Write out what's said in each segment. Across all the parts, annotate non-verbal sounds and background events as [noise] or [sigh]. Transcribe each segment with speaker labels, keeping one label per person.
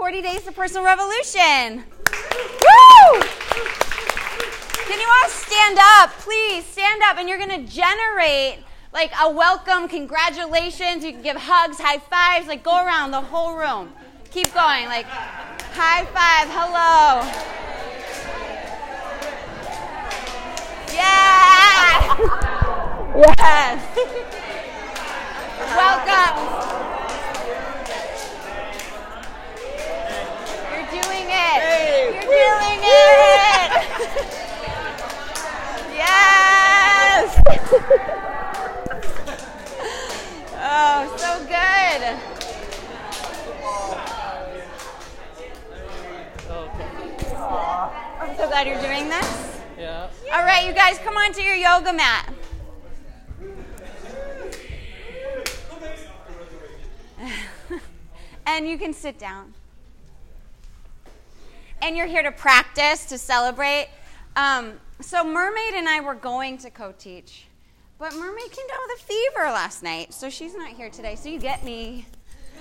Speaker 1: 40 Days to Personal Revolution. Woo! Can you all stand up? Please stand up, and you're going to generate like a welcome, congratulations. You can give hugs, high fives, like go around the whole room. Keep going, like high five, hello. Yeah! [laughs] yes! welcome. You're doing it. You're doing it. yes. [laughs] oh, so good. I'm so glad you're doing this.
Speaker 2: Yeah.
Speaker 1: All right, you guys, come on to your yoga mat. [laughs] and you can sit down. And you're here to practice, to celebrate. Um, so, Mermaid and I were going to co teach, but Mermaid came down with a fever last night, so she's not here today. So, you get me,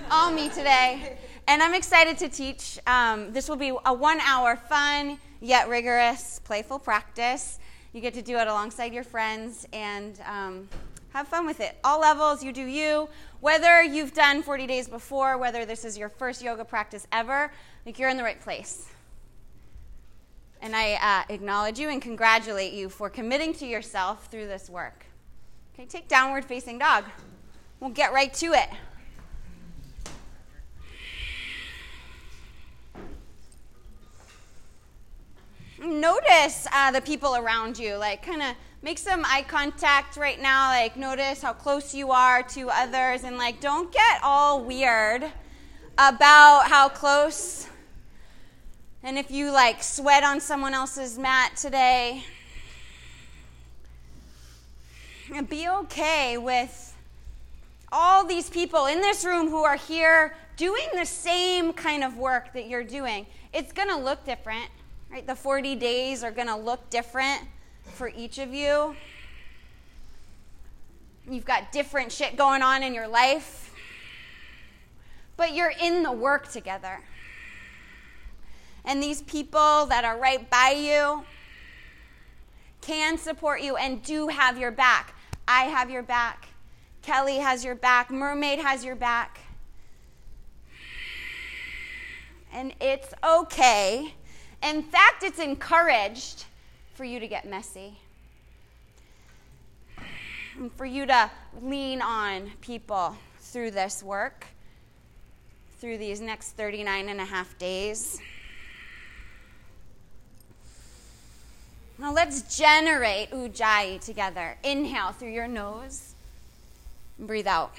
Speaker 1: all me today. And I'm excited to teach. Um, this will be a one hour fun yet rigorous, playful practice. You get to do it alongside your friends and um, have fun with it. All levels, you do you. Whether you've done 40 days before, whether this is your first yoga practice ever, like you're in the right place. And I uh, acknowledge you and congratulate you for committing to yourself through this work. Okay, take downward facing dog. We'll get right to it. Notice uh, the people around you, like kind of make some eye contact right now. Like notice how close you are to others, and like don't get all weird about how close. And if you like sweat on someone else's mat today, be okay with all these people in this room who are here doing the same kind of work that you're doing. It's going to look different, right? The 40 days are going to look different for each of you. You've got different shit going on in your life, but you're in the work together. And these people that are right by you can support you and do have your back. I have your back. Kelly has your back. Mermaid has your back. And it's okay. In fact, it's encouraged for you to get messy. And for you to lean on people through this work, through these next 39 and a half days. Now let's generate ujjayi together. Inhale through your nose. Breathe out.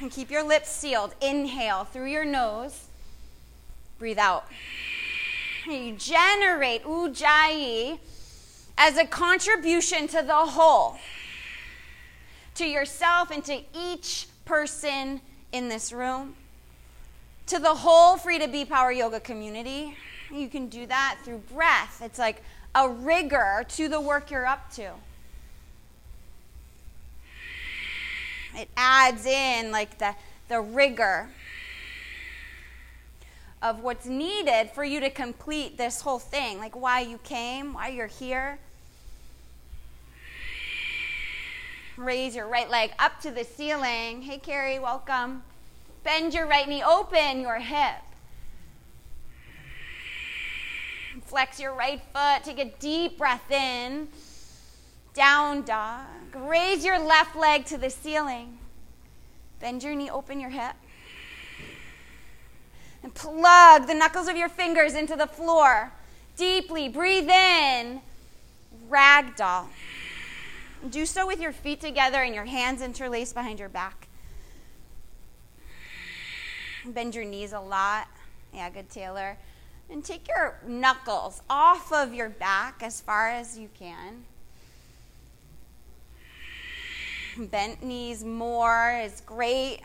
Speaker 1: And keep your lips sealed. Inhale through your nose. Breathe out. And you generate ujjayi as a contribution to the whole, to yourself and to each person in this room, to the whole Free to Be Power Yoga community. You can do that through breath. It's like a rigor to the work you're up to. It adds in like the, the rigor of what's needed for you to complete this whole thing, like why you came, why you're here. Raise your right leg up to the ceiling. Hey, Carrie, welcome. Bend your right knee, open your hip. Flex your right foot. Take a deep breath in. Down dog. Raise your left leg to the ceiling. Bend your knee, open your hip. And plug the knuckles of your fingers into the floor. Deeply breathe in. Ragdoll. Do so with your feet together and your hands interlaced behind your back. Bend your knees a lot. Yeah, good, Taylor. And take your knuckles off of your back as far as you can. Bent knees more is great.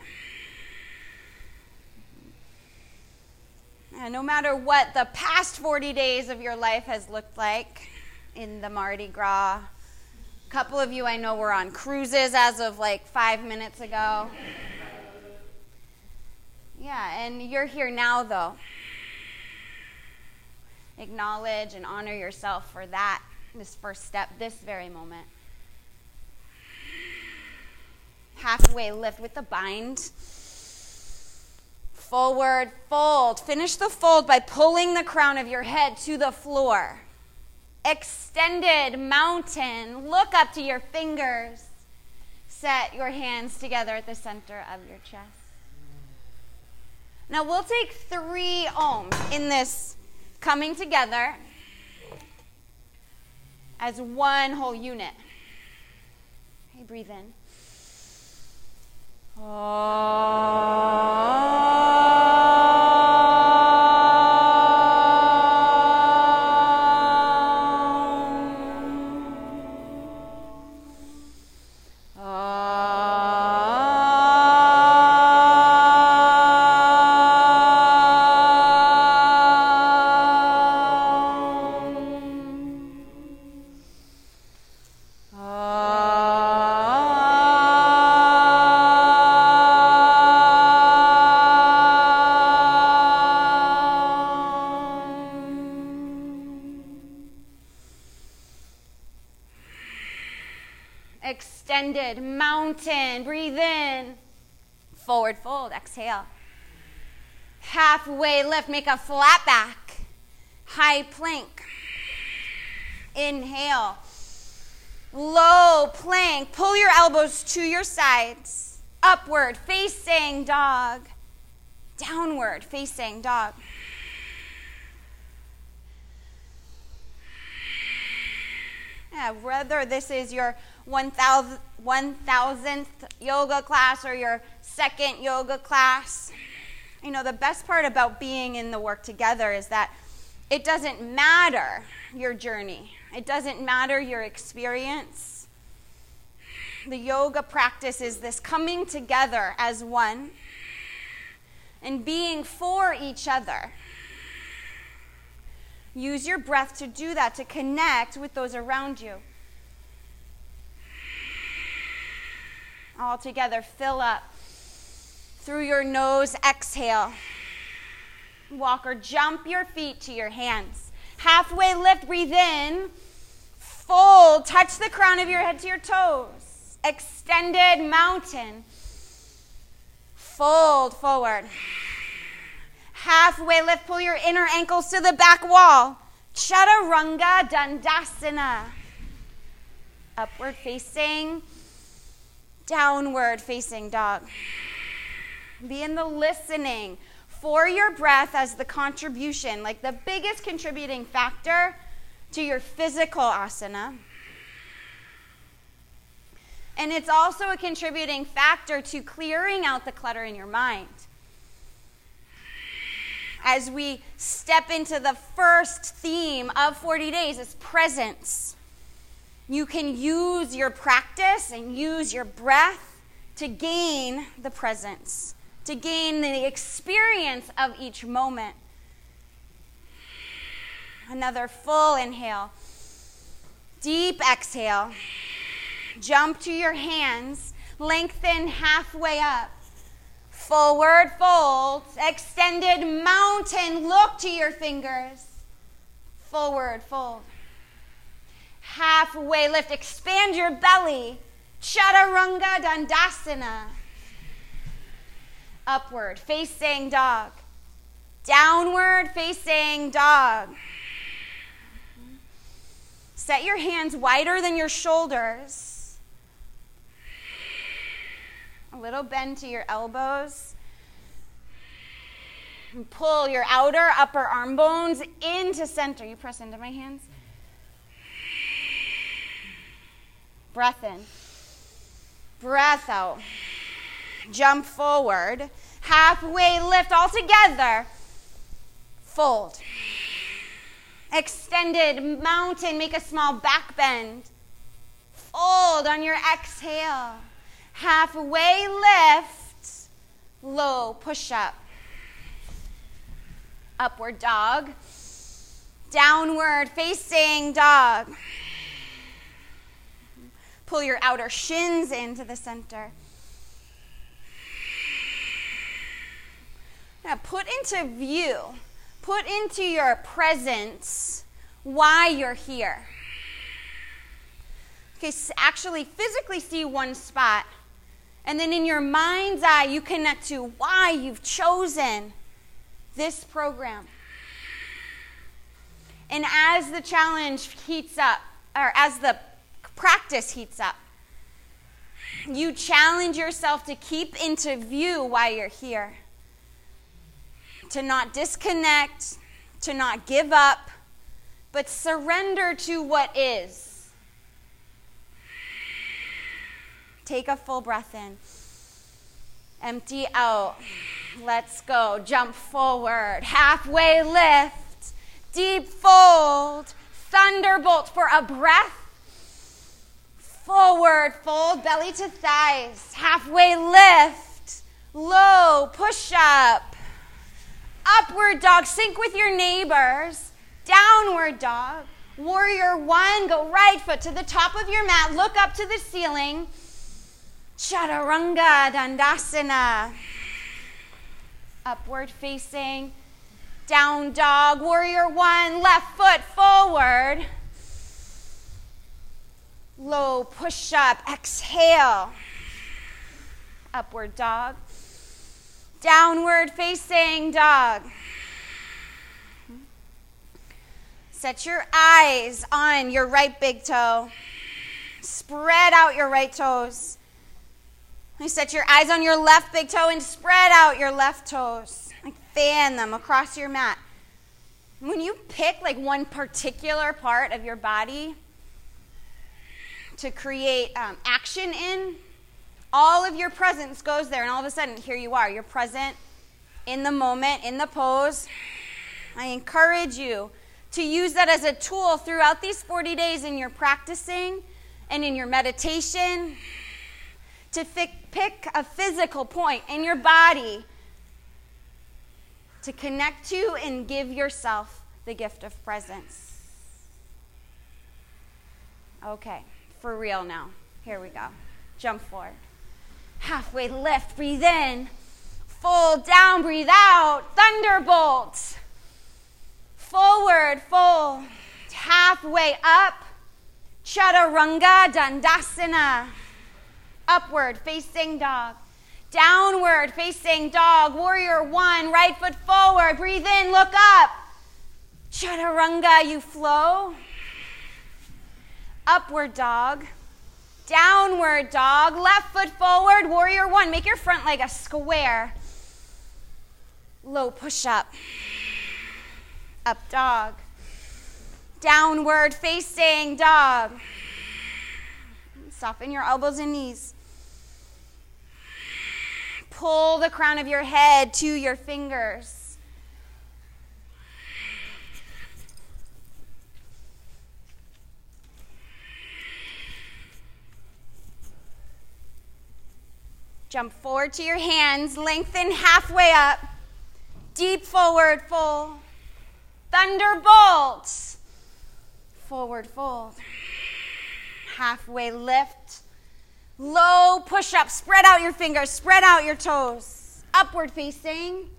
Speaker 1: And no matter what the past 40 days of your life has looked like in the Mardi Gras, a couple of you I know were on cruises as of like five minutes ago. Yeah, and you're here now, though. Acknowledge and honor yourself for that, this first step, this very moment. Halfway lift with the bind. Forward fold. Finish the fold by pulling the crown of your head to the floor. Extended mountain. Look up to your fingers. Set your hands together at the center of your chest. Now we'll take three oms in this coming together as one whole unit. Hey, breathe in. Extended Exhale. Halfway lift. Make a flat back. High plank. Inhale. Low plank. Pull your elbows to your sides. Upward facing dog. Downward facing dog. Yeah, whether this is your 1000th 1000th yoga class or your second yoga class, you know, the best part about being in the work together is that it doesn't matter your journey, it doesn't matter your experience. The yoga practice is this coming together as one and being for each other. Use your breath to do that, to connect with those around you. All together, fill up. Through your nose, exhale. Walk or jump your feet to your hands. Halfway lift, breathe in. Fold, touch the crown of your head to your toes. Extended mountain. Fold forward. Halfway lift, pull your inner ankles to the back wall. Chaturanga Dandasana. Upward facing, downward facing dog. Be in the listening for your breath as the contribution, like the biggest contributing factor to your physical asana. And it's also a contributing factor to clearing out the clutter in your mind as we step into the first theme of 40 days is presence. You can use your practice and use your breath to gain the presence, to gain the experience of each moment. Another full inhale. Deep exhale. Jump to your hands. Lengthen halfway up. Forward fold. Extended mountain. Look to your fingers. Forward fold. Halfway lift. Expand your belly. Chaturanga Dandasana. Upward facing dog. Downward facing dog. Set your hands wider than your shoulders. A little bend to your elbows. And pull your outer upper arm bones into center. You press into my hands. Breath in. Breath out. Jump forward. Halfway lift all together. Fold. Extended mountain. Make a small back bend. Fold on your exhale halfway lift, low push up, upward dog, downward facing dog. Pull your outer shins into the center. Put into view, put into your presence why you're here. Okay, actually physically see one spot. And then in your mind's eye, you connect to why you've chosen this program. And as the challenge heats up, or as the practice heats up, you challenge yourself to keep into view why you're here. To not disconnect, to not give up, but surrender to what is. Take a full breath in. Empty out. Let's go. Jump forward. Halfway lift. Deep fold. Thunderbolt for a breath. Forward fold. Belly to thighs. Halfway lift. Low. Push up. Upward dog. Sync with your neighbors downward dog. Warrior one, go right foot to the top of your mat, look up to the ceiling. Chaturanga Dandasana. Upward facing. Down dog. Warrior one, left foot forward. Low push up. Exhale. Upward dog. Downward facing dog. Set your eyes on your right big toe. Spread out your right toes. You set your eyes on your left big toe and spread out your left toes. Like fan them across your mat. When you pick like one particular part of your body to create um, action in, all of your presence goes there, and all of a sudden, here you are. You're present in the moment, in the pose. I encourage you to use that as a tool throughout these 40 days in your practicing and in your meditation to pick a physical point in your body to connect to and give yourself the gift of presence. Okay, for real now. Here we go. Jump forward. Halfway lift, breathe in. Fold down, breathe out. Thunderbolt. Forward fold, halfway up, chaturanga dandasana, upward facing dog, downward facing dog, warrior one, right foot forward, breathe in, look up, chaturanga, you flow, upward dog, downward dog, left foot forward, warrior one, make your front leg a square, low push up up dog. Downward facing dog. Soften your elbows and knees. Pull the crown of your head to your fingers. Jump forward to your hands, lengthen halfway up, deep forward fold. Thunderbolts. Forward fold. Halfway lift. Low push up. Spread out your fingers. Spread out your toes. Upward facing.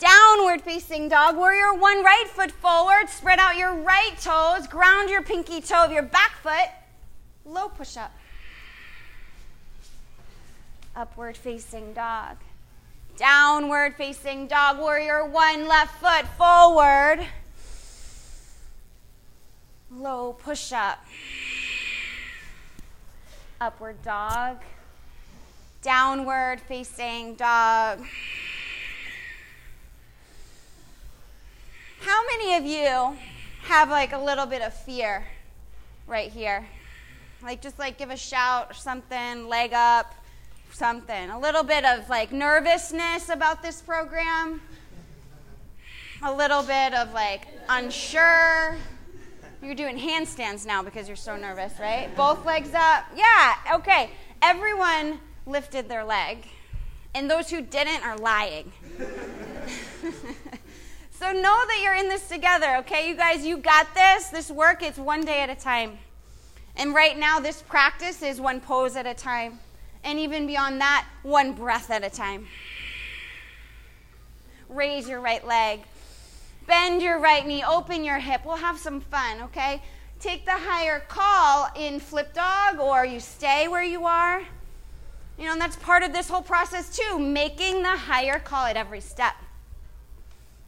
Speaker 1: Downward facing dog. Warrior one right foot forward. Spread out your right toes. Ground your pinky toe of your back foot. Low push up. Upward facing dog. Downward facing dog warrior, one left foot forward. Low push up. Upward dog. Downward facing dog. How many of you have like a little bit of fear right here? Like just like give a shout or something, leg up something. A little bit of like nervousness about this program, a little bit of like unsure. You're doing handstands now because you're so nervous, right? Both legs up. Yeah, okay. Everyone lifted their leg, and those who didn't are lying. [laughs] so know that you're in this together, okay? You guys, you got this. This work, it's one day at a time. And right now, this practice is one pose at a time and even beyond that, one breath at a time. raise your right leg. Bend your right knee, open your hip. We'll have some fun, okay? Take the higher call in flip dog or you stay where you are. You know, and that's part of this whole process too, making the higher call at every step.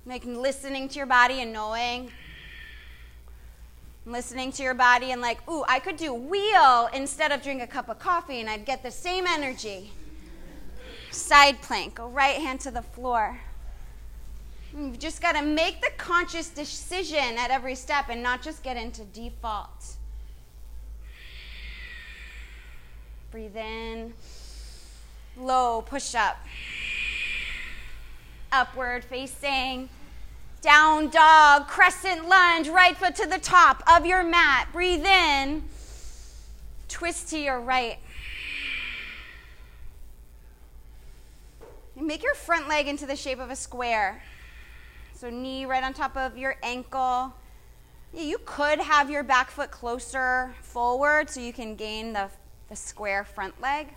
Speaker 1: Making listening to your body and knowing listening to your body and like, ooh, I could do wheel instead of drink a cup of coffee and I'd get the same energy. Side plank, go right hand to the floor. You've just got to make the conscious decision at every step and not just get into default. Breathe in. Low push up. Upward facing. Down dog, crescent lunge, right foot to the top of your mat. Breathe in. Twist to your right. And make your front leg into the shape of a square. So, knee right on top of your ankle. You could have your back foot closer forward so you can gain the, the square front leg.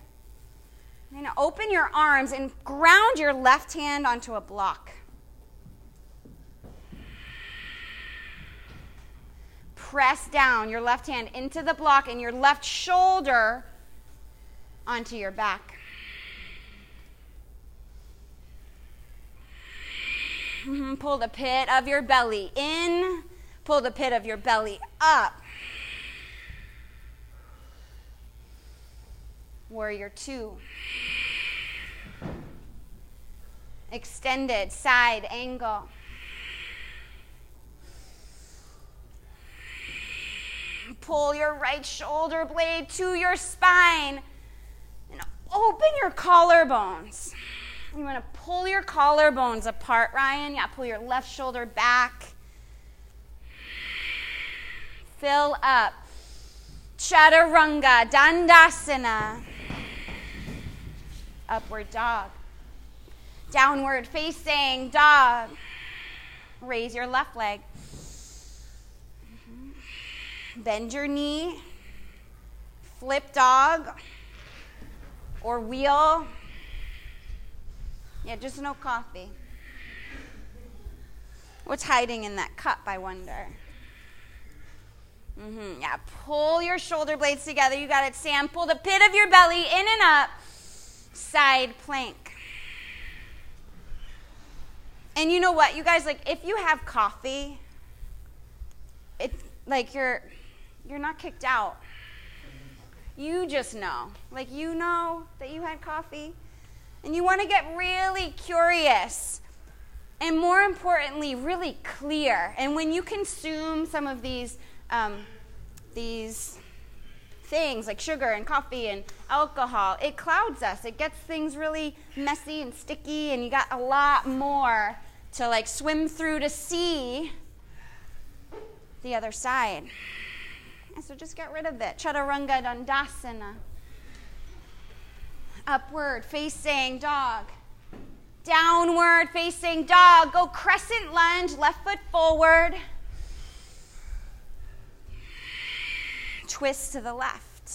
Speaker 1: And open your arms and ground your left hand onto a block. Press down your left hand into the block and your left shoulder onto your back. Mm-hmm. Pull the pit of your belly in, pull the pit of your belly up. Warrior two. Extended side angle. Pull your right shoulder blade to your spine and open your collarbones. You want to pull your collarbones apart, Ryan. Yeah, pull your left shoulder back. Fill up. Chaturanga, Dandasana. Upward dog. Downward facing dog. Raise your left leg. Bend your knee, flip dog, or wheel. Yeah, just no coffee. What's hiding in that cup, I wonder? Mm-hmm. Yeah, pull your shoulder blades together. You got it, Sam. Pull the pit of your belly in and up. Side plank. And you know what, you guys, like, if you have coffee, it's like you're you're not kicked out. You just know. Like, you know that you had coffee. And you want to get really curious. And more importantly, really clear. And when you consume some of these, um, these things like sugar and coffee and alcohol, it clouds us. It gets things really messy and sticky, and you got a lot more to like swim through to see the other side. So just get rid of it. Chaturanga Dandasana. Upward facing dog. Downward facing dog. Go crescent lunge, left foot forward. Twist to the left.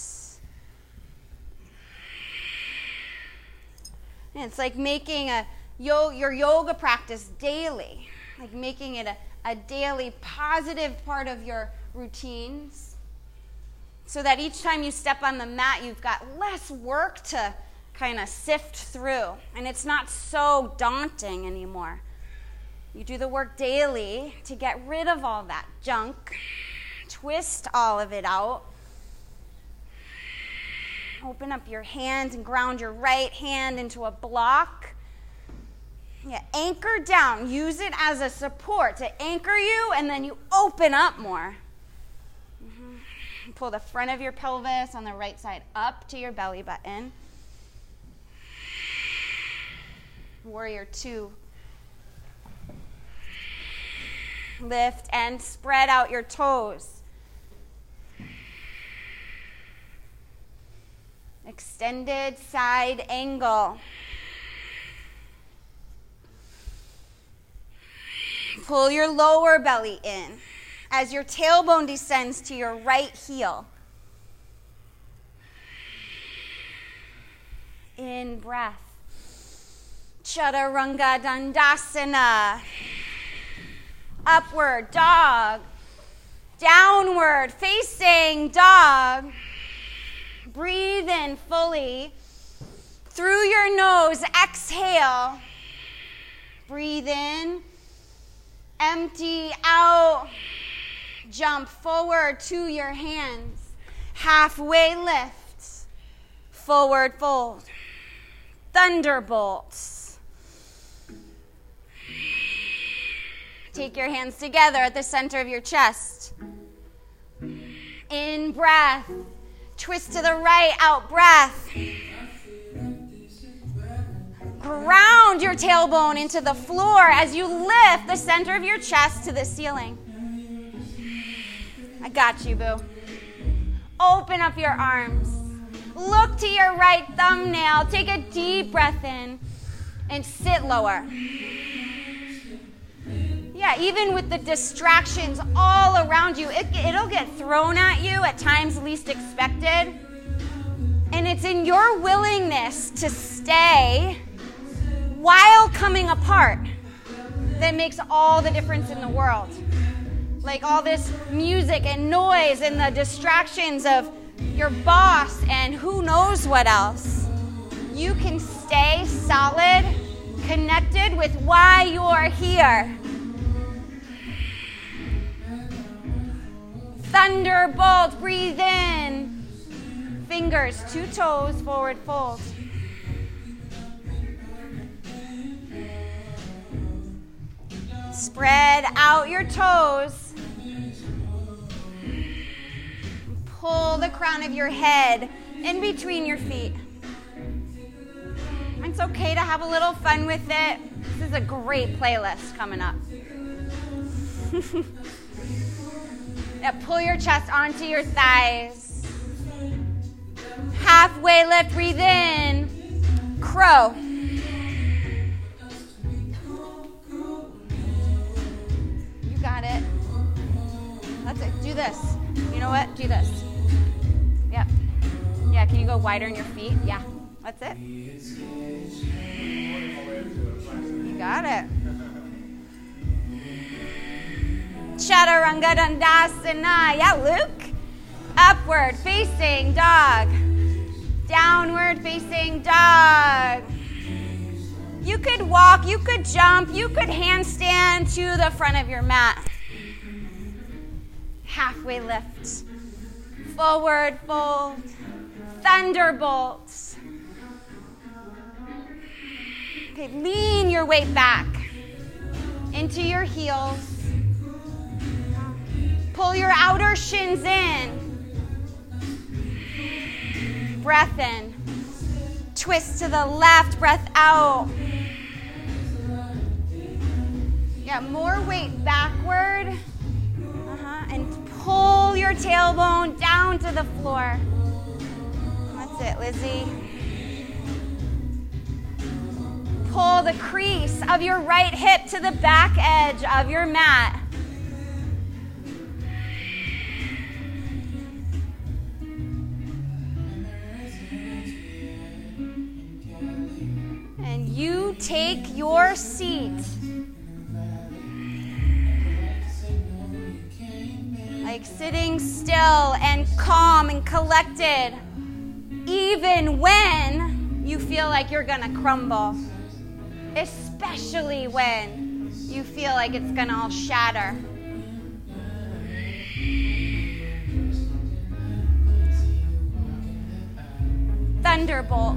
Speaker 1: And it's like making a yo- your yoga practice daily, like making it a, a daily positive part of your routines so that each time you step on the mat, you've got less work to kind of sift through. And it's not so daunting anymore. You do the work daily to get rid of all that junk, twist all of it out. Open up your hands and ground your right hand into a block. Yeah, anchor down. Use it as a support to anchor you, and then you open up more. Pull the front of your pelvis on the right side up to your belly button. Warrior two. Lift and spread out your toes. Extended side angle. Pull your lower belly in as your tailbone descends to your right heel. In breath. Chaturanga Dandasana. Upward dog. Downward facing dog. Breathe in fully. Through your nose, exhale. Breathe in. Empty out. Jump forward to your hands. Halfway lift. Forward fold. Thunderbolts. Take your hands together at the center of your chest. In breath. Twist to the right, out breath. Ground your tailbone into the floor as you lift the center of your chest to the ceiling. I got you, boo. Open up your arms. Look to your right thumbnail. Take a deep breath in and sit lower. Yeah, even with the distractions all around you, it, it'll get thrown at you at times least expected. And it's in your willingness to stay while coming apart that makes all the difference in the world. Like all this music and noise and the distractions of your boss and who knows what else. You can stay solid, connected with why you're here. Thunderbolt, breathe in. Fingers, to toes, forward fold. Spread out your toes. Pull the crown of your head in between your feet. It's okay to have a little fun with it. This is a great playlist coming up. [laughs] Now pull your chest onto your thighs. Halfway lift, breathe in. Crow. You got it. That's it. Do this. You know what? Do this. Yep. Yeah, can you go wider in your feet? Yeah. That's it. You got it. Chaturanga Dandasana. Yeah, Luke. Upward facing dog. Downward facing dog. You could walk, you could jump, you could handstand to the front of your mat. Halfway lift. Forward fold. Thunderbolts. Okay, lean your weight back into your heels. Pull your outer shins in. Breath in. Twist to the left, breath out. Yeah, more weight backward. Uh-huh. And pull your tailbone down to the floor. That's it, Lizzie. Pull the crease of your right hip to the back edge of your mat. And you take your seat. Like sitting still and calm and collected, even when you feel like you're gonna crumble, especially when you feel like it's gonna all shatter. Thunderbolt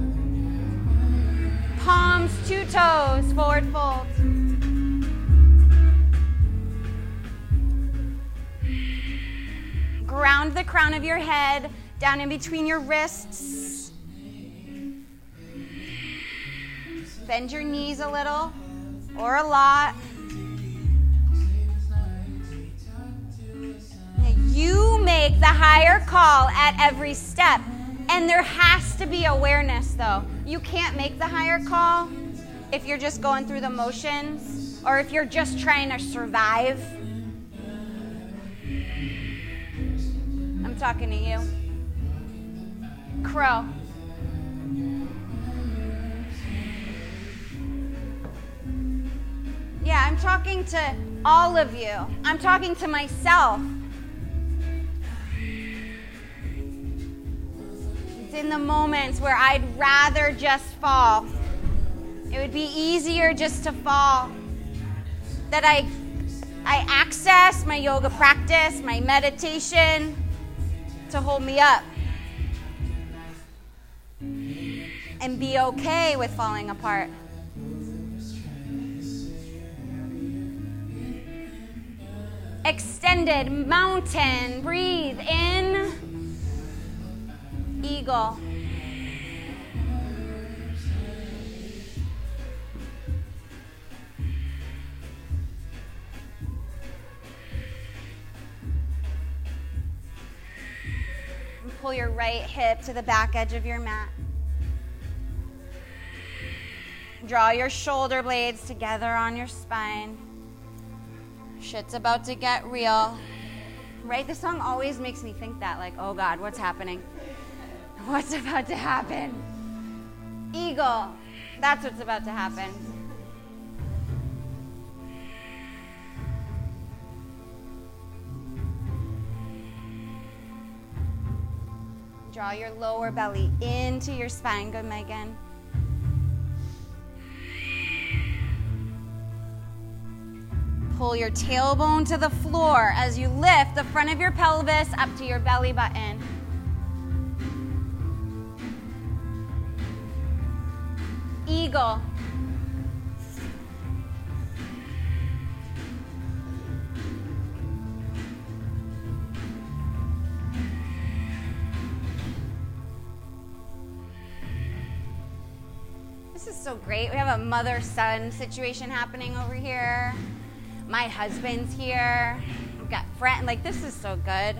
Speaker 1: palms, to toes, forward fold. Ground the crown of your head down in between your wrists. Bend your knees a little or a lot. You make the higher call at every step. And there has to be awareness, though. You can't make the higher call if you're just going through the motions or if you're just trying to survive. Talking to you. Crow. Yeah, I'm talking to all of you. I'm talking to myself. It's in the moments where I'd rather just fall. It would be easier just to fall. That I I access my yoga practice, my meditation to hold me up. And be okay with falling apart. Extended mountain. Breathe in. Eagle. Pull your right hip to the back edge of your mat. Draw your shoulder blades together on your spine. Shit's about to get real. Right? The song always makes me think that, like, oh God, what's happening? [laughs] What's about to happen? Eagle. That's what's about to happen. Draw your lower belly into your spine. Good, Megan. Pull your tailbone to the floor as you lift the front of your pelvis up to your belly button. Eagle. So great. We have a mother son situation happening over here. My husband's here. We've got friend like this is so good.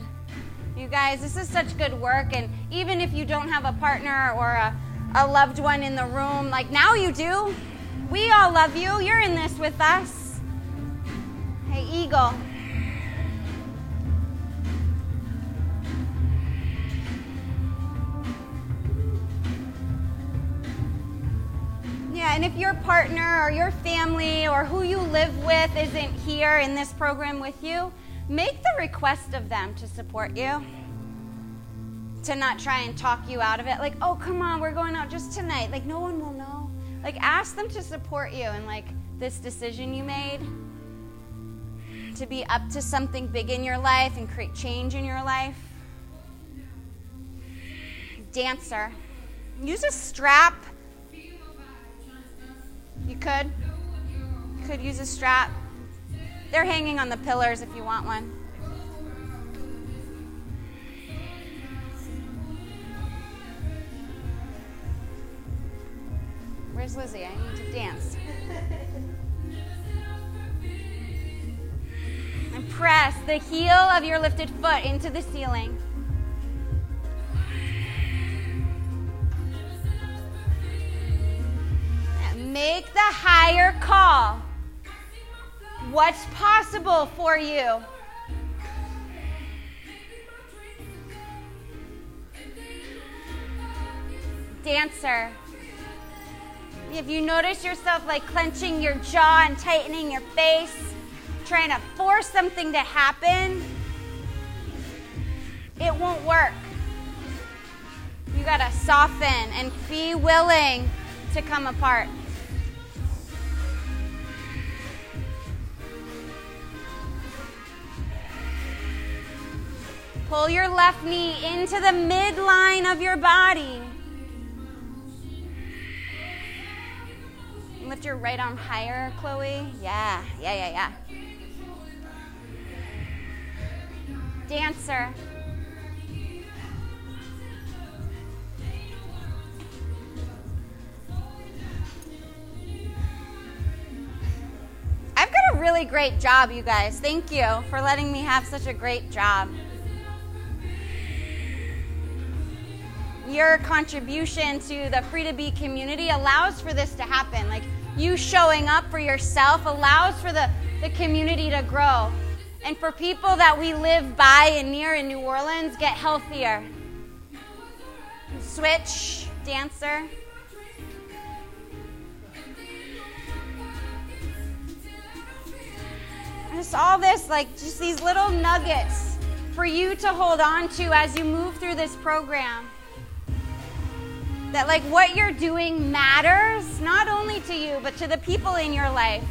Speaker 1: You guys, this is such good work and even if you don't have a partner or a, a loved one in the room, like now you do. We all love you. You're in this with us. Hey, Eagle. And if your partner or your family or who you live with isn't here in this program with you, make the request of them to support you. To not try and talk you out of it. Like, oh, come on, we're going out just tonight. Like, no one will know. Like, ask them to support you in, like, this decision you made to be up to something big in your life and create change in your life. Dancer. Use a strap you could. You could use a strap. They're hanging on the pillars if you want one. Where's Lizzie? I need to dance. And press the heel of your lifted foot into the ceiling. Make the higher call. What's possible for you? Dancer. If you notice yourself like clenching your jaw and tightening your face, trying to force something to happen, it won't work. You gotta soften and be willing to come apart. Pull your left knee into the midline of your body. Lift your right arm higher, Chloe. Yeah, yeah, yeah, yeah. Dancer. I've got a really great job, you guys. Thank you for letting me have such a great job. Your contribution to the Free to Be community allows for this to happen. Like you showing up for yourself allows for the, the community to grow. And for people that we live by and near in New Orleans, get healthier. Switch, dancer. Just all this, like just these little nuggets for you to hold on to as you move through this program. That, like, what you're doing matters not only to you, but to the people in your life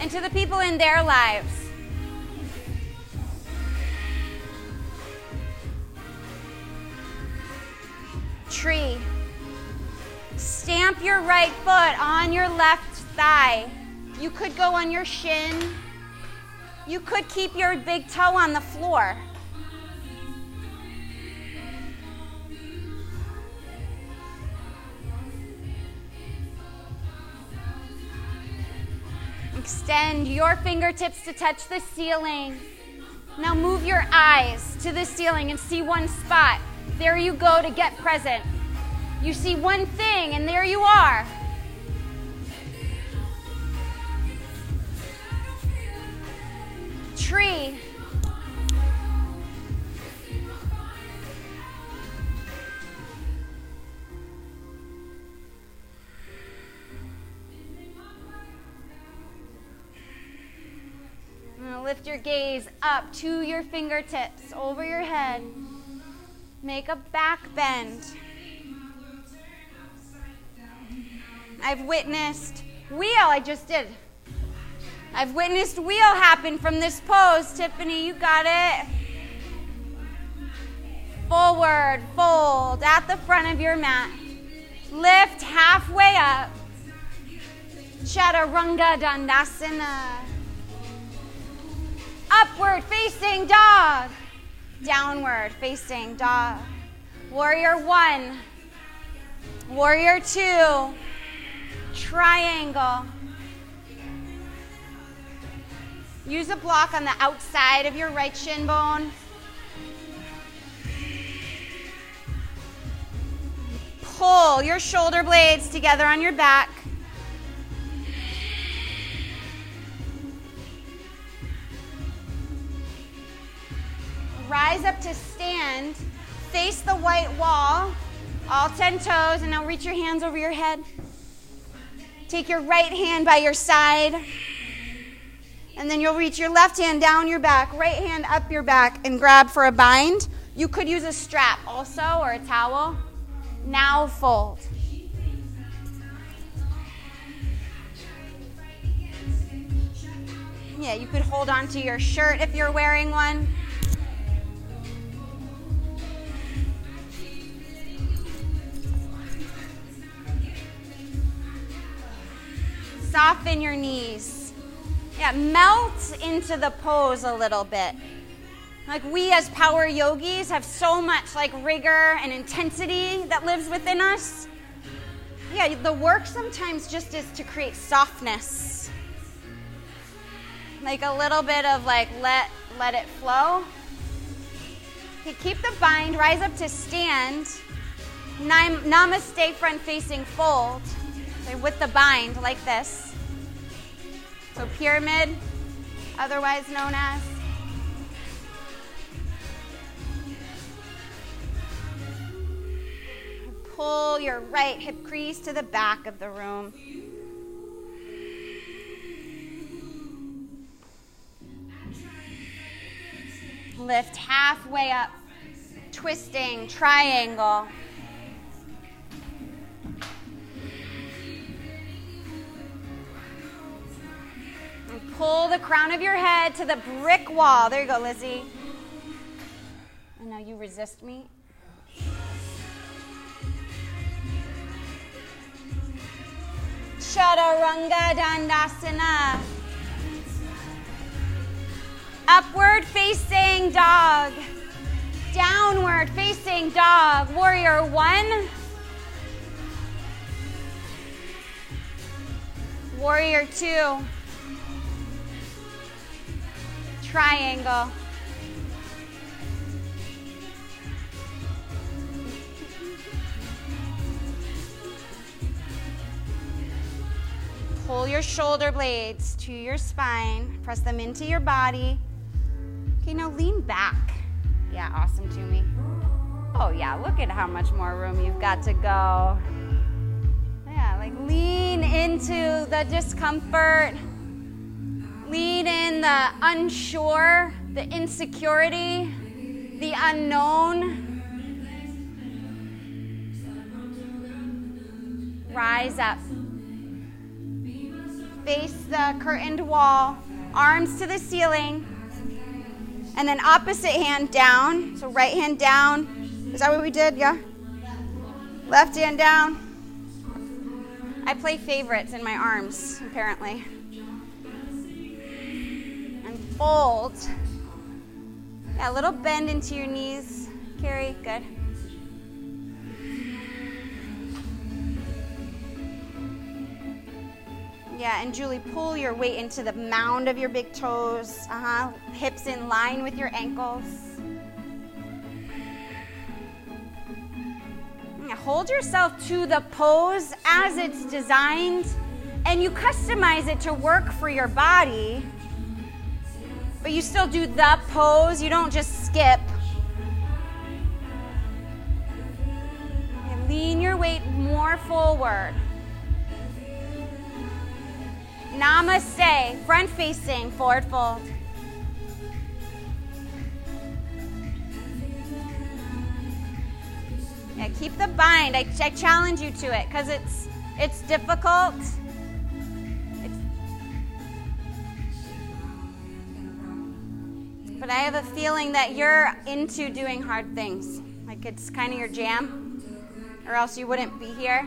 Speaker 1: and to the people in their lives. Tree. Stamp your right foot on your left thigh. You could go on your shin. You could keep your big toe on the floor. Extend your fingertips to touch the ceiling. Now move your eyes to the ceiling and see one spot. There you go to get present. You see one thing, and there you are. Tree. Lift your gaze up to your fingertips, over your head. Make a back bend. I've witnessed wheel, I just did. I've witnessed wheel happen from this pose. Tiffany, you got it. Forward, fold at the front of your mat. Lift halfway up. Chaturanga Dandasana. Upward facing dog. Downward facing dog. Warrior one. Warrior two. Triangle. Use a block on the outside of your right shin bone. Pull your shoulder blades together on your back. Rise up to stand. Face the white wall. All 10 toes. And now reach your hands over your head. Take your right hand by your side. And then you'll reach your left hand down your back, right hand up your back, and grab for a bind. You could use a strap also or a towel. Now fold. Yeah, you could hold on to your shirt if you're wearing one. Soften your knees. Yeah, melt into the pose a little bit. Like we as power yogis have so much like rigor and intensity that lives within us. Yeah, the work sometimes just is to create softness. Like a little bit of like let let it flow. Okay, keep the bind, rise up to stand. Namaste front facing fold. With the bind like this. So pyramid, otherwise known as. Pull your right hip crease to the back of the room. Lift halfway up, twisting triangle. Pull the crown of your head to the brick wall. There you go, Lizzie. I know you resist me. Chaturanga Dandasana. Upward facing dog. Downward facing dog. Warrior one. Warrior two. Triangle. Pull your shoulder blades to your spine, press them into your body. Okay, now lean back. Yeah, awesome, Toomey. Oh, yeah, look at how much more room you've got to go. Yeah, like lean into the discomfort. Lead in the unsure, the insecurity, the unknown. Rise up. Face the curtained wall, arms to the ceiling. And then opposite hand down. So right hand down. Is that what we did? Yeah? Left hand down. I play favorites in my arms, apparently. Fold. Yeah, a little bend into your knees. Carrie, good. Yeah, and Julie, pull your weight into the mound of your big toes. Uh huh. Hips in line with your ankles. hold yourself to the pose as it's designed, and you customize it to work for your body. But you still do the pose, you don't just skip. And lean your weight more forward. Namaste, front facing, forward fold. Yeah, keep the bind. I, I challenge you to it because it's it's difficult. But I have a feeling that you're into doing hard things. Like it's kind of your jam, or else you wouldn't be here.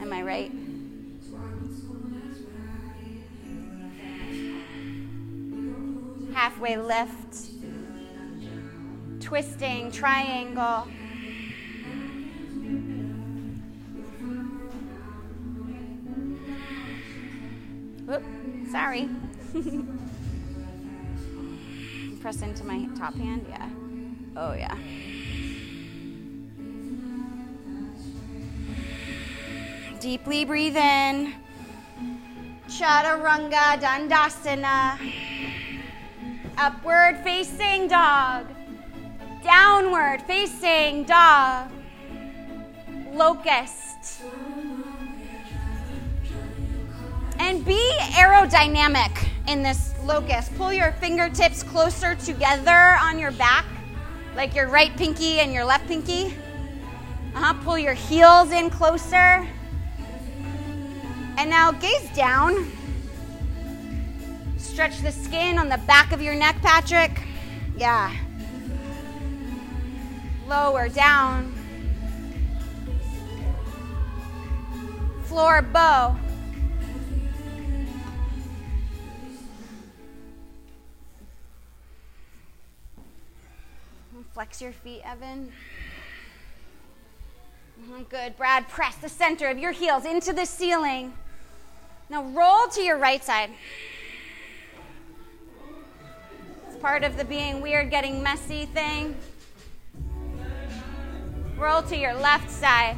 Speaker 1: Am I right? Halfway lift, twisting, triangle. Whoop, sorry. [laughs] Press into my top hand, yeah. Oh, yeah. Deeply breathe in. Chaturanga Dandasana. Upward facing dog. Downward facing dog. Locust. And be aerodynamic in this locust. Pull your fingertips closer together on your back, like your right pinky and your left pinky. Uh-huh. Pull your heels in closer. And now gaze down. Stretch the skin on the back of your neck, Patrick. Yeah. Lower down. Floor bow. Flex your feet, Evan. Mm-hmm, good. Brad, press the center of your heels into the ceiling. Now roll to your right side. It's part of the being weird, getting messy thing. Roll to your left side.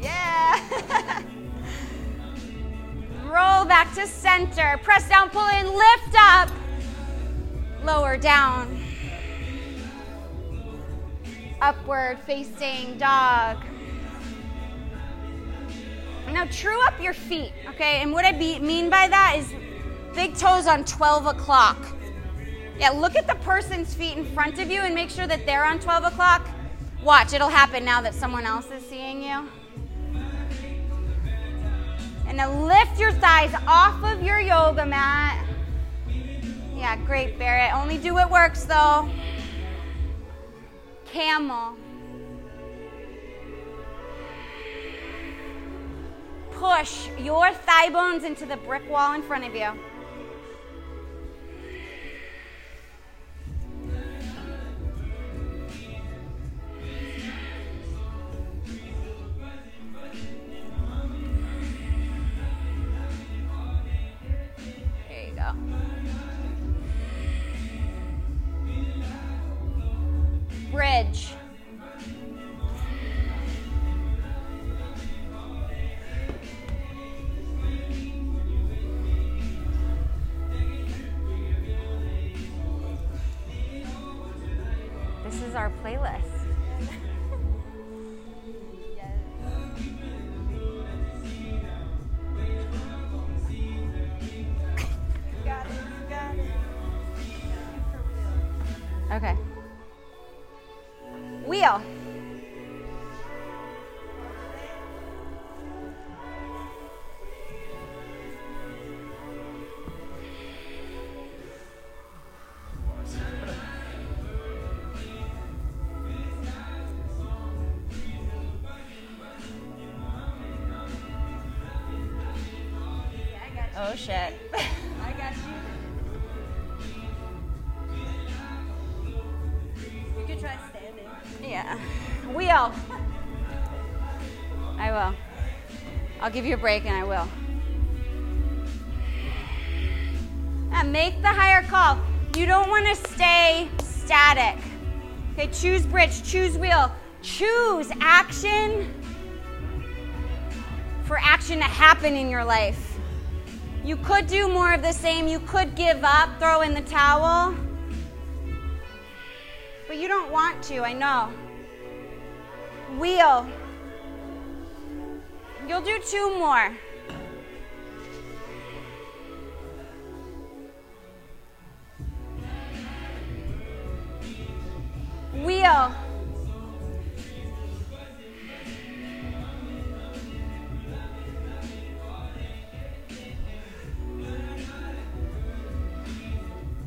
Speaker 1: Yeah. [laughs] Roll back to center. Press down, pull in, lift up. Lower down. Upward facing dog. Now, true up your feet, okay? And what I be, mean by that is big toes on 12 o'clock. Yeah, look at the person's feet in front of you and make sure that they're on 12 o'clock. Watch, it'll happen now that someone else is seeing you. And now lift your thighs off of your yoga mat. Yeah, great, Barrett. Only do what works, though. Camel. push your thigh bones into the brick wall in front of you. Give you a break and I will. And make the higher call. You don't want to stay static. Okay, choose bridge, choose wheel, choose action for action to happen in your life. You could do more of the same. You could give up, throw in the towel. But you don't want to, I know. Wheel. You'll do two more. Wheel.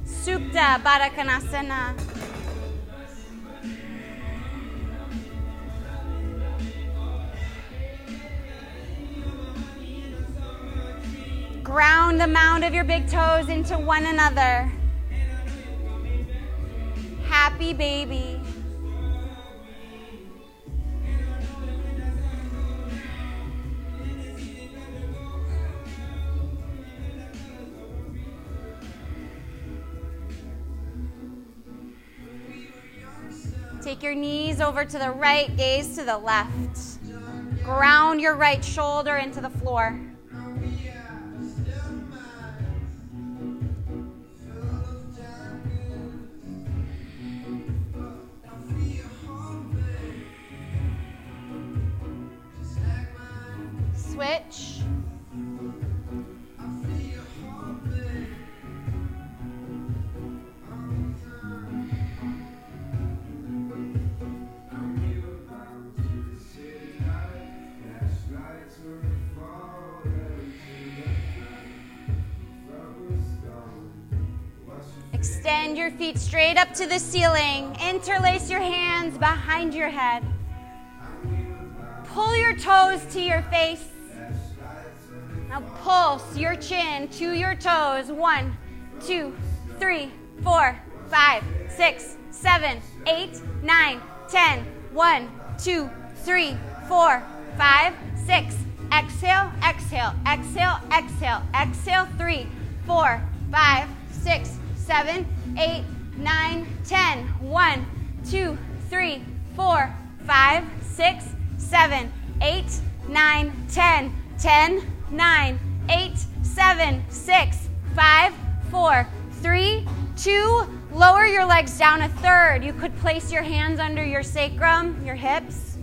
Speaker 1: Supta Baddha Ground the mound of your big toes into one another. Happy baby. Take your knees over to the right, gaze to the left. Ground your right shoulder into the floor. Feet straight up to the ceiling. Interlace your hands behind your head. Pull your toes to your face. Now pulse your chin to your toes. One, two, three, four, five, six, seven, eight, nine, ten. One, two, three, four, five, six. Exhale, exhale, exhale, exhale, exhale. Three, four, five, six, seven, eight, nine, ten. One, two, three, four, five, six, seven, eight, nine, ten. Ten, nine, eight, seven, six, five, four, three, two. Lower your legs down a third. You could place your hands under your sacrum, your hips.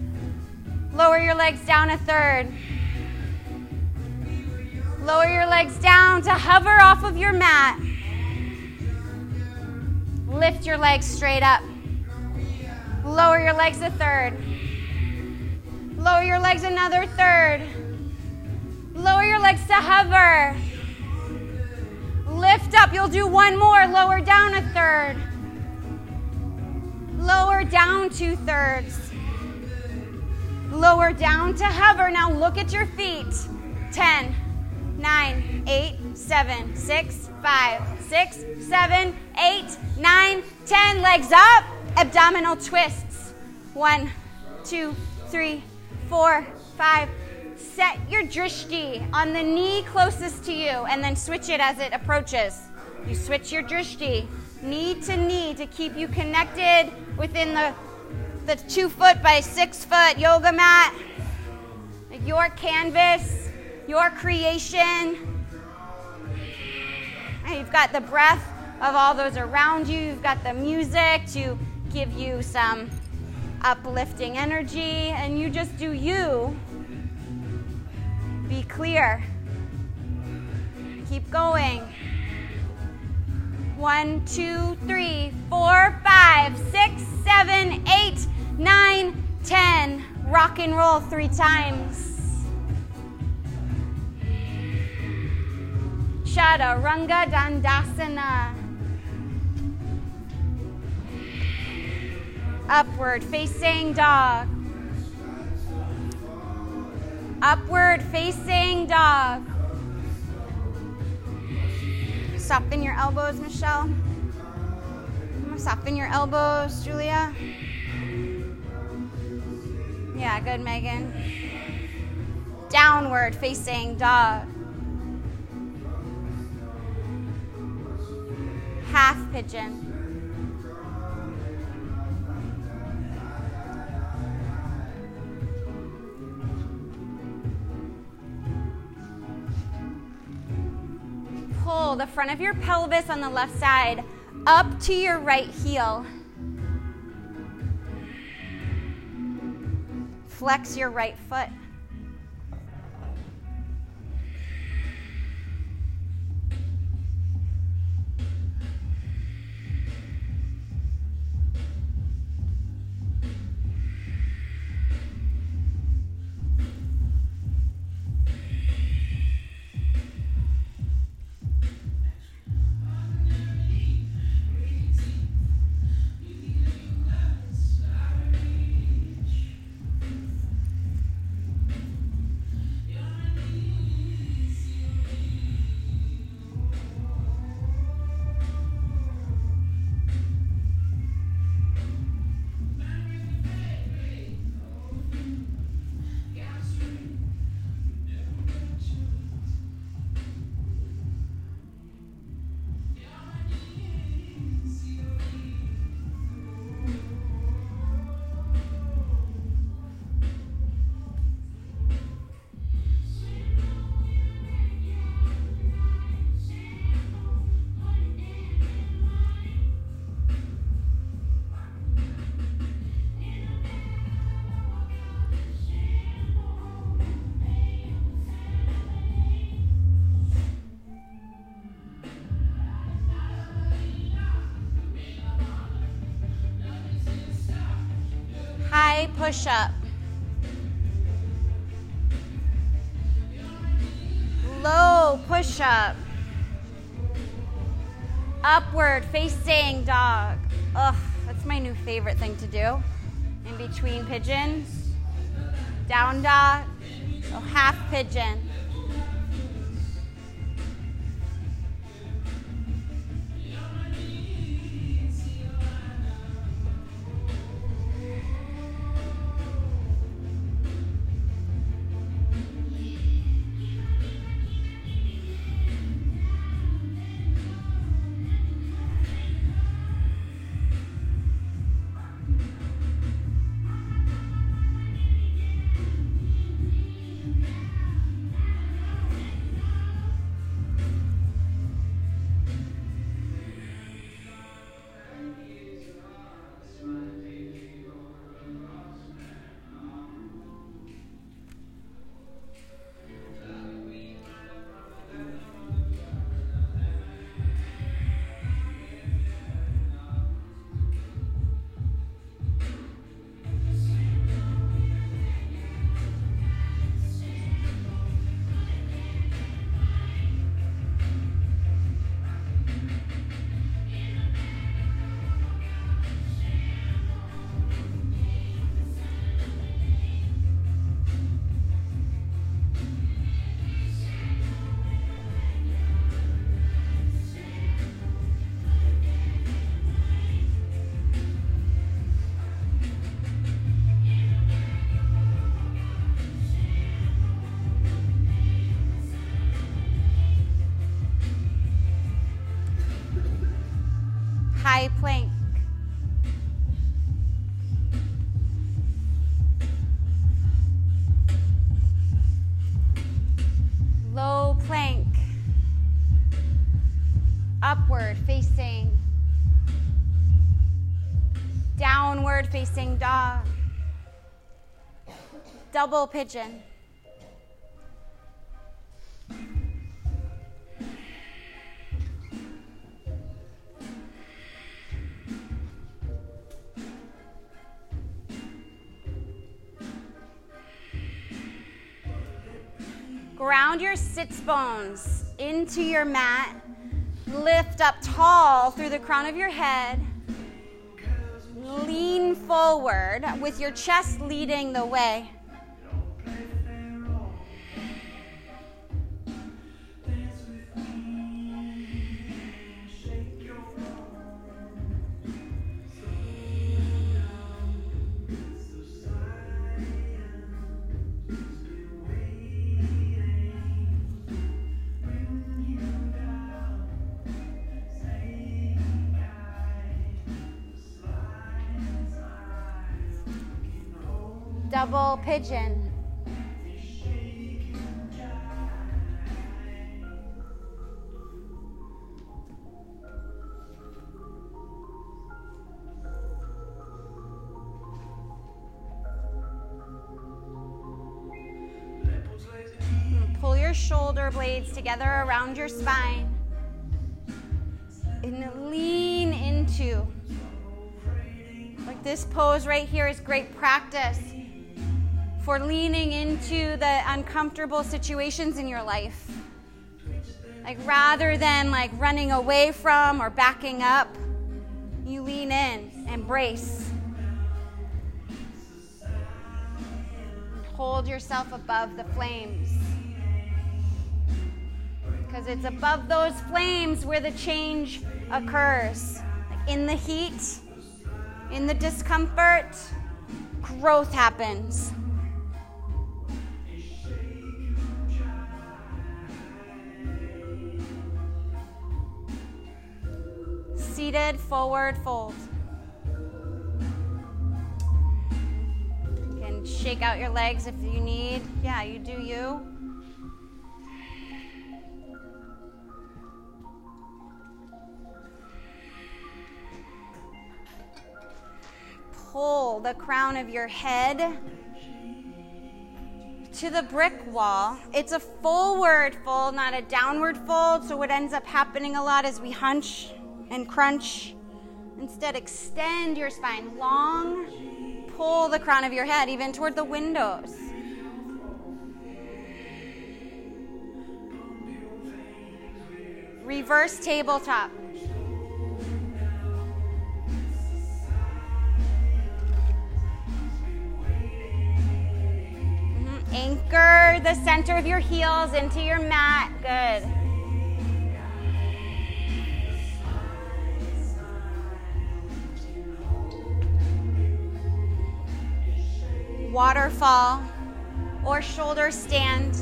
Speaker 1: Lower your legs down a third. Lower your legs down to hover off of your mat. Lift your legs straight up. Lower your legs a third. Lower your legs another third. Lower your legs to hover. Lift up. You'll do one more. Lower down a third. Lower down two thirds. Lower down to hover. Now look at your feet. 10, 9, 8, 7, 6, 5, 6, 7, 8, 9, 10. Legs up. Abdominal twists. One, two, three, four, five. Set your drishti on the knee closest to you and then switch it as it approaches. You switch your drishti knee to knee to keep you connected within the, the two foot by six foot yoga mat. Your canvas, your creation. You've got the breath of all those around you. You've got the music to give you some uplifting energy, and you just do you. Be clear. Keep going. One, two, three, four, five, six, seven, eight, nine, ten. Rock and roll three times. Chaturanga Dandasana. Upward facing dog. Upward facing dog. Soften your elbows, Michelle. Soften your elbows, Julia. Yeah, good, Megan. Downward facing dog. Half pigeon. Pull the front of your pelvis on the left side up to your right heel. Flex your right foot. Push up. Low push up. Upward facing dog. Ugh, that's my new favorite thing to do. In between pigeons. Down dog. So half pigeon. pigeon. Ground your sits bones into your mat. Lift up tall through the crown of your head. Lean forward with your chest leading the way. Pigeon. Pull your shoulder blades together around your spine and lean into. Like this pose right here is great practice for leaning into the uncomfortable situations in your life. Like rather than like running away from or backing up, you lean in, embrace. Hold yourself above the flames. Because it's above those flames where the change occurs. Like in the heat, in the discomfort, growth happens. Seated, forward fold. You can shake out your legs if you need. Yeah, you do you. Pull the crown of your head to the brick wall. It's a forward fold, not a downward fold. So, what ends up happening a lot is we hunch and crunch. Instead, extend your spine long, pull the crown of your head even toward the windows. Reverse tabletop. Mhm. Anchor the center of your heels into your mat. Good. Waterfall or shoulder stand.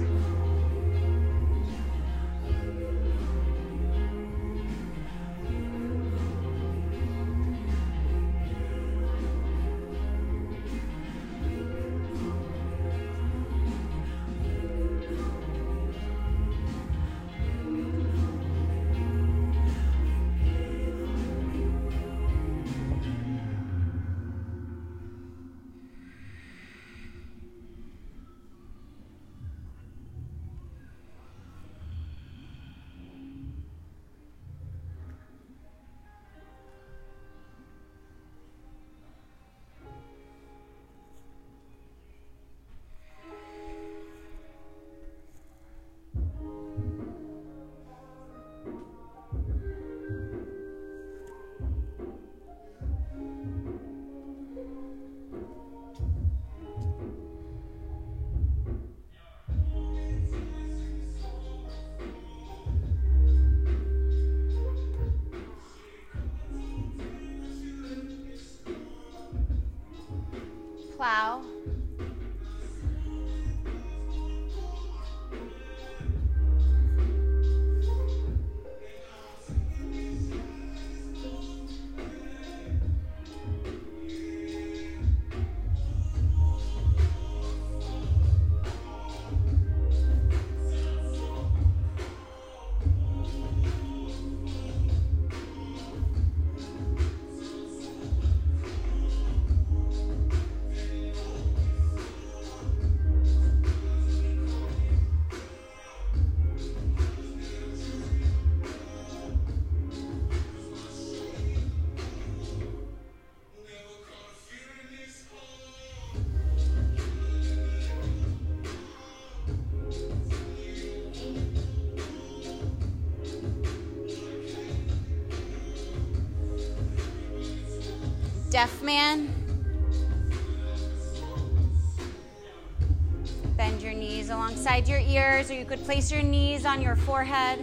Speaker 1: Bend your knees alongside your ears, or you could place your knees on your forehead.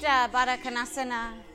Speaker 1: Supta Baddha Konasana.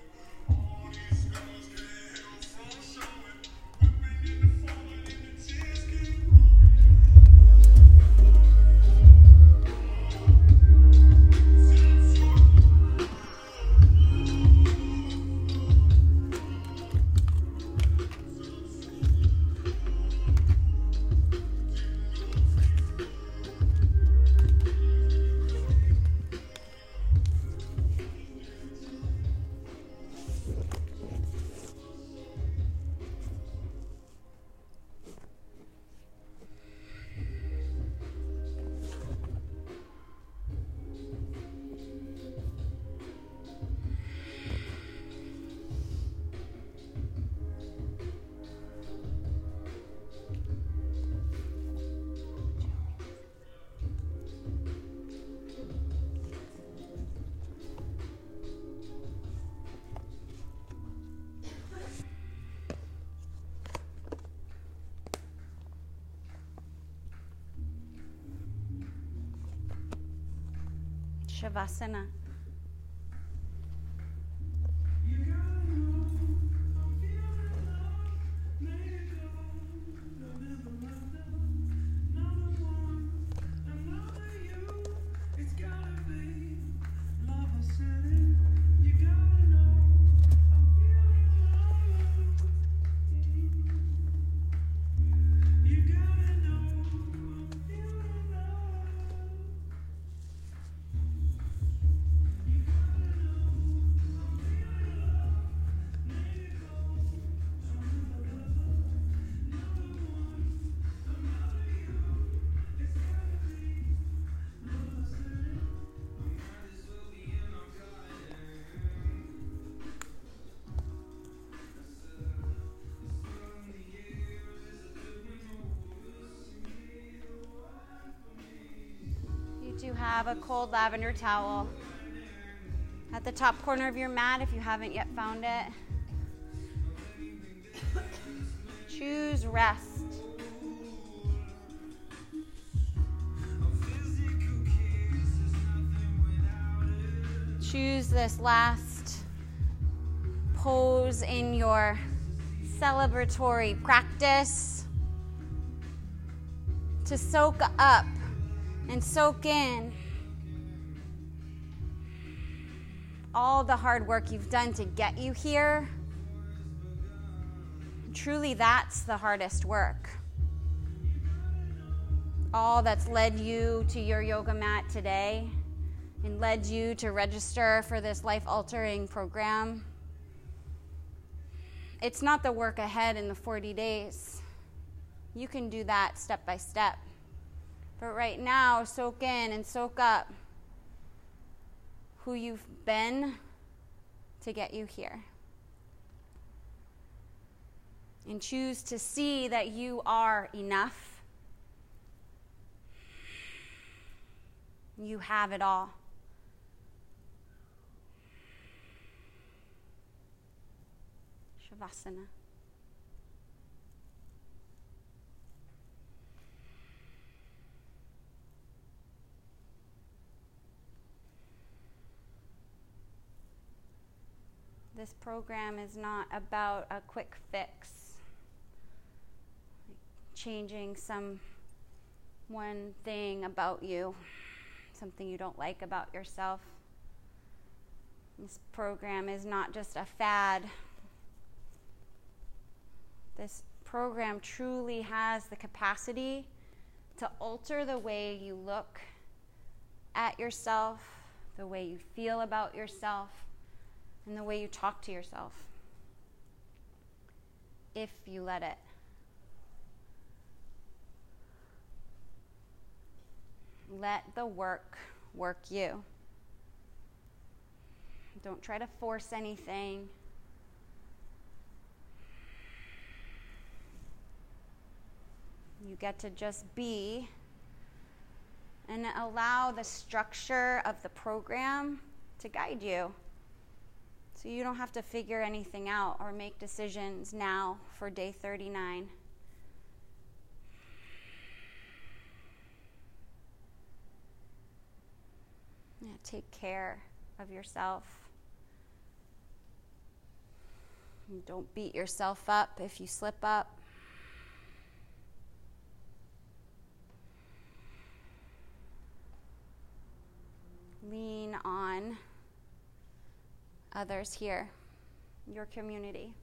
Speaker 1: Shavasana. You have a cold lavender towel at the top corner of your mat if you haven't yet found it. Choose rest. Choose this last pose in your celebratory practice to soak up and soak in all the hard work you've done to get you here. Truly, that's the hardest work. All that's led you to your yoga mat today and led you to register for this life altering program. It's not the work ahead in the 40 days. You can do that step by step. But right now, soak in and soak up who you've been to get you here. And choose to see that you are enough. You have it all. Shavasana. This program is not about a quick fix, like changing some one thing about you, something you don't like about yourself. This program is not just a fad. This program truly has the capacity to alter the way you look at yourself, the way you feel about yourself, and the way you talk to yourself. If you let it. Let the work work you. Don't try to force anything. You get to just be and allow the structure of the program to guide you. So you don't have to figure anything out or make decisions now for day 39. Yeah, take care of yourself. And don't beat yourself up if you slip up. Lean on others here, your community.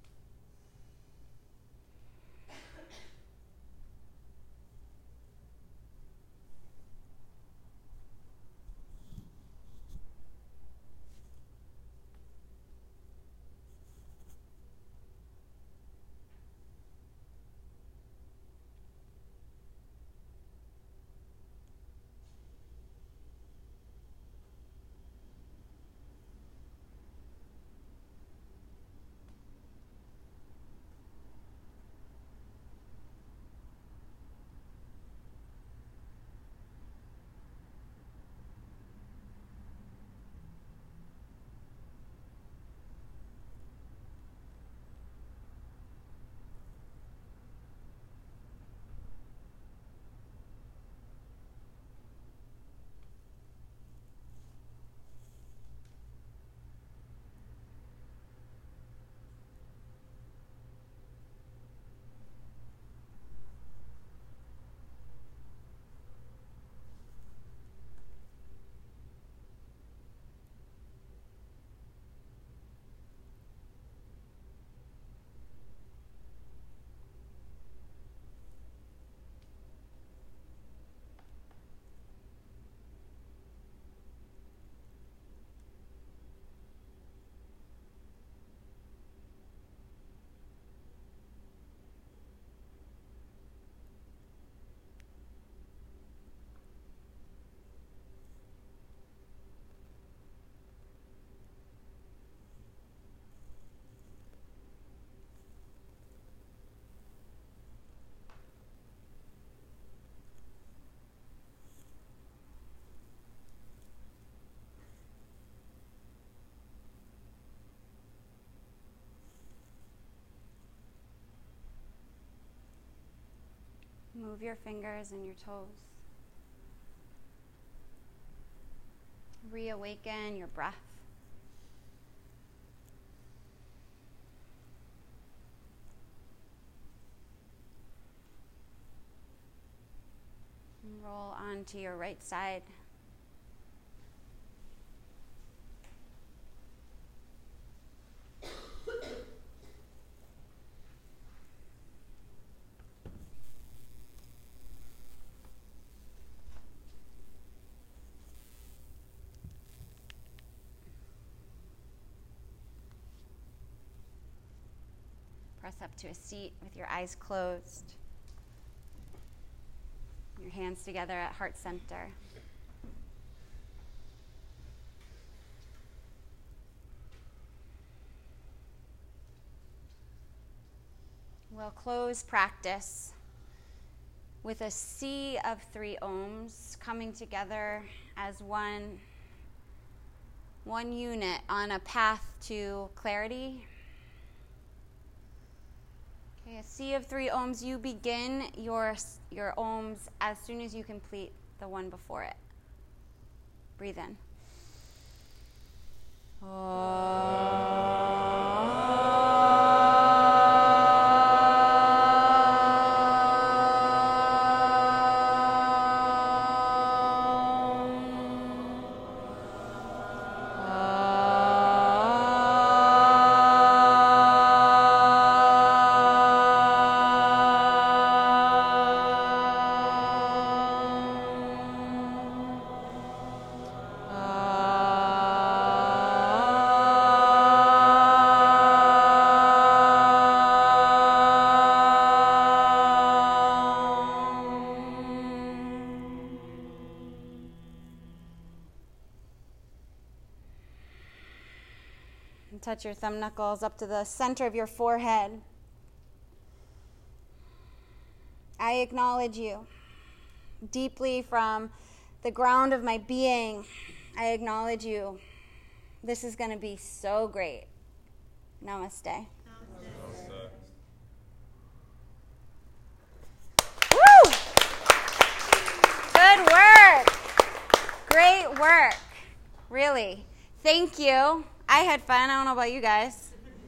Speaker 1: Move your fingers and your toes. Reawaken your breath. Roll onto your right side. Press up to a seat with your eyes closed. Your hands together at heart center. We'll close practice with a sea of three oms coming together as one, one unit on a path to clarity. Okay, a sea of three oms. You begin your, your oms as soon as you complete the one before it. Breathe in. Ah thumb knuckles up to the center of your forehead. I acknowledge you deeply from the ground of my being. I acknowledge you. This is going to be so great. Namaste. Woo! Good work. Great work. Really. Thank you. I had fun. I don't know about you guys.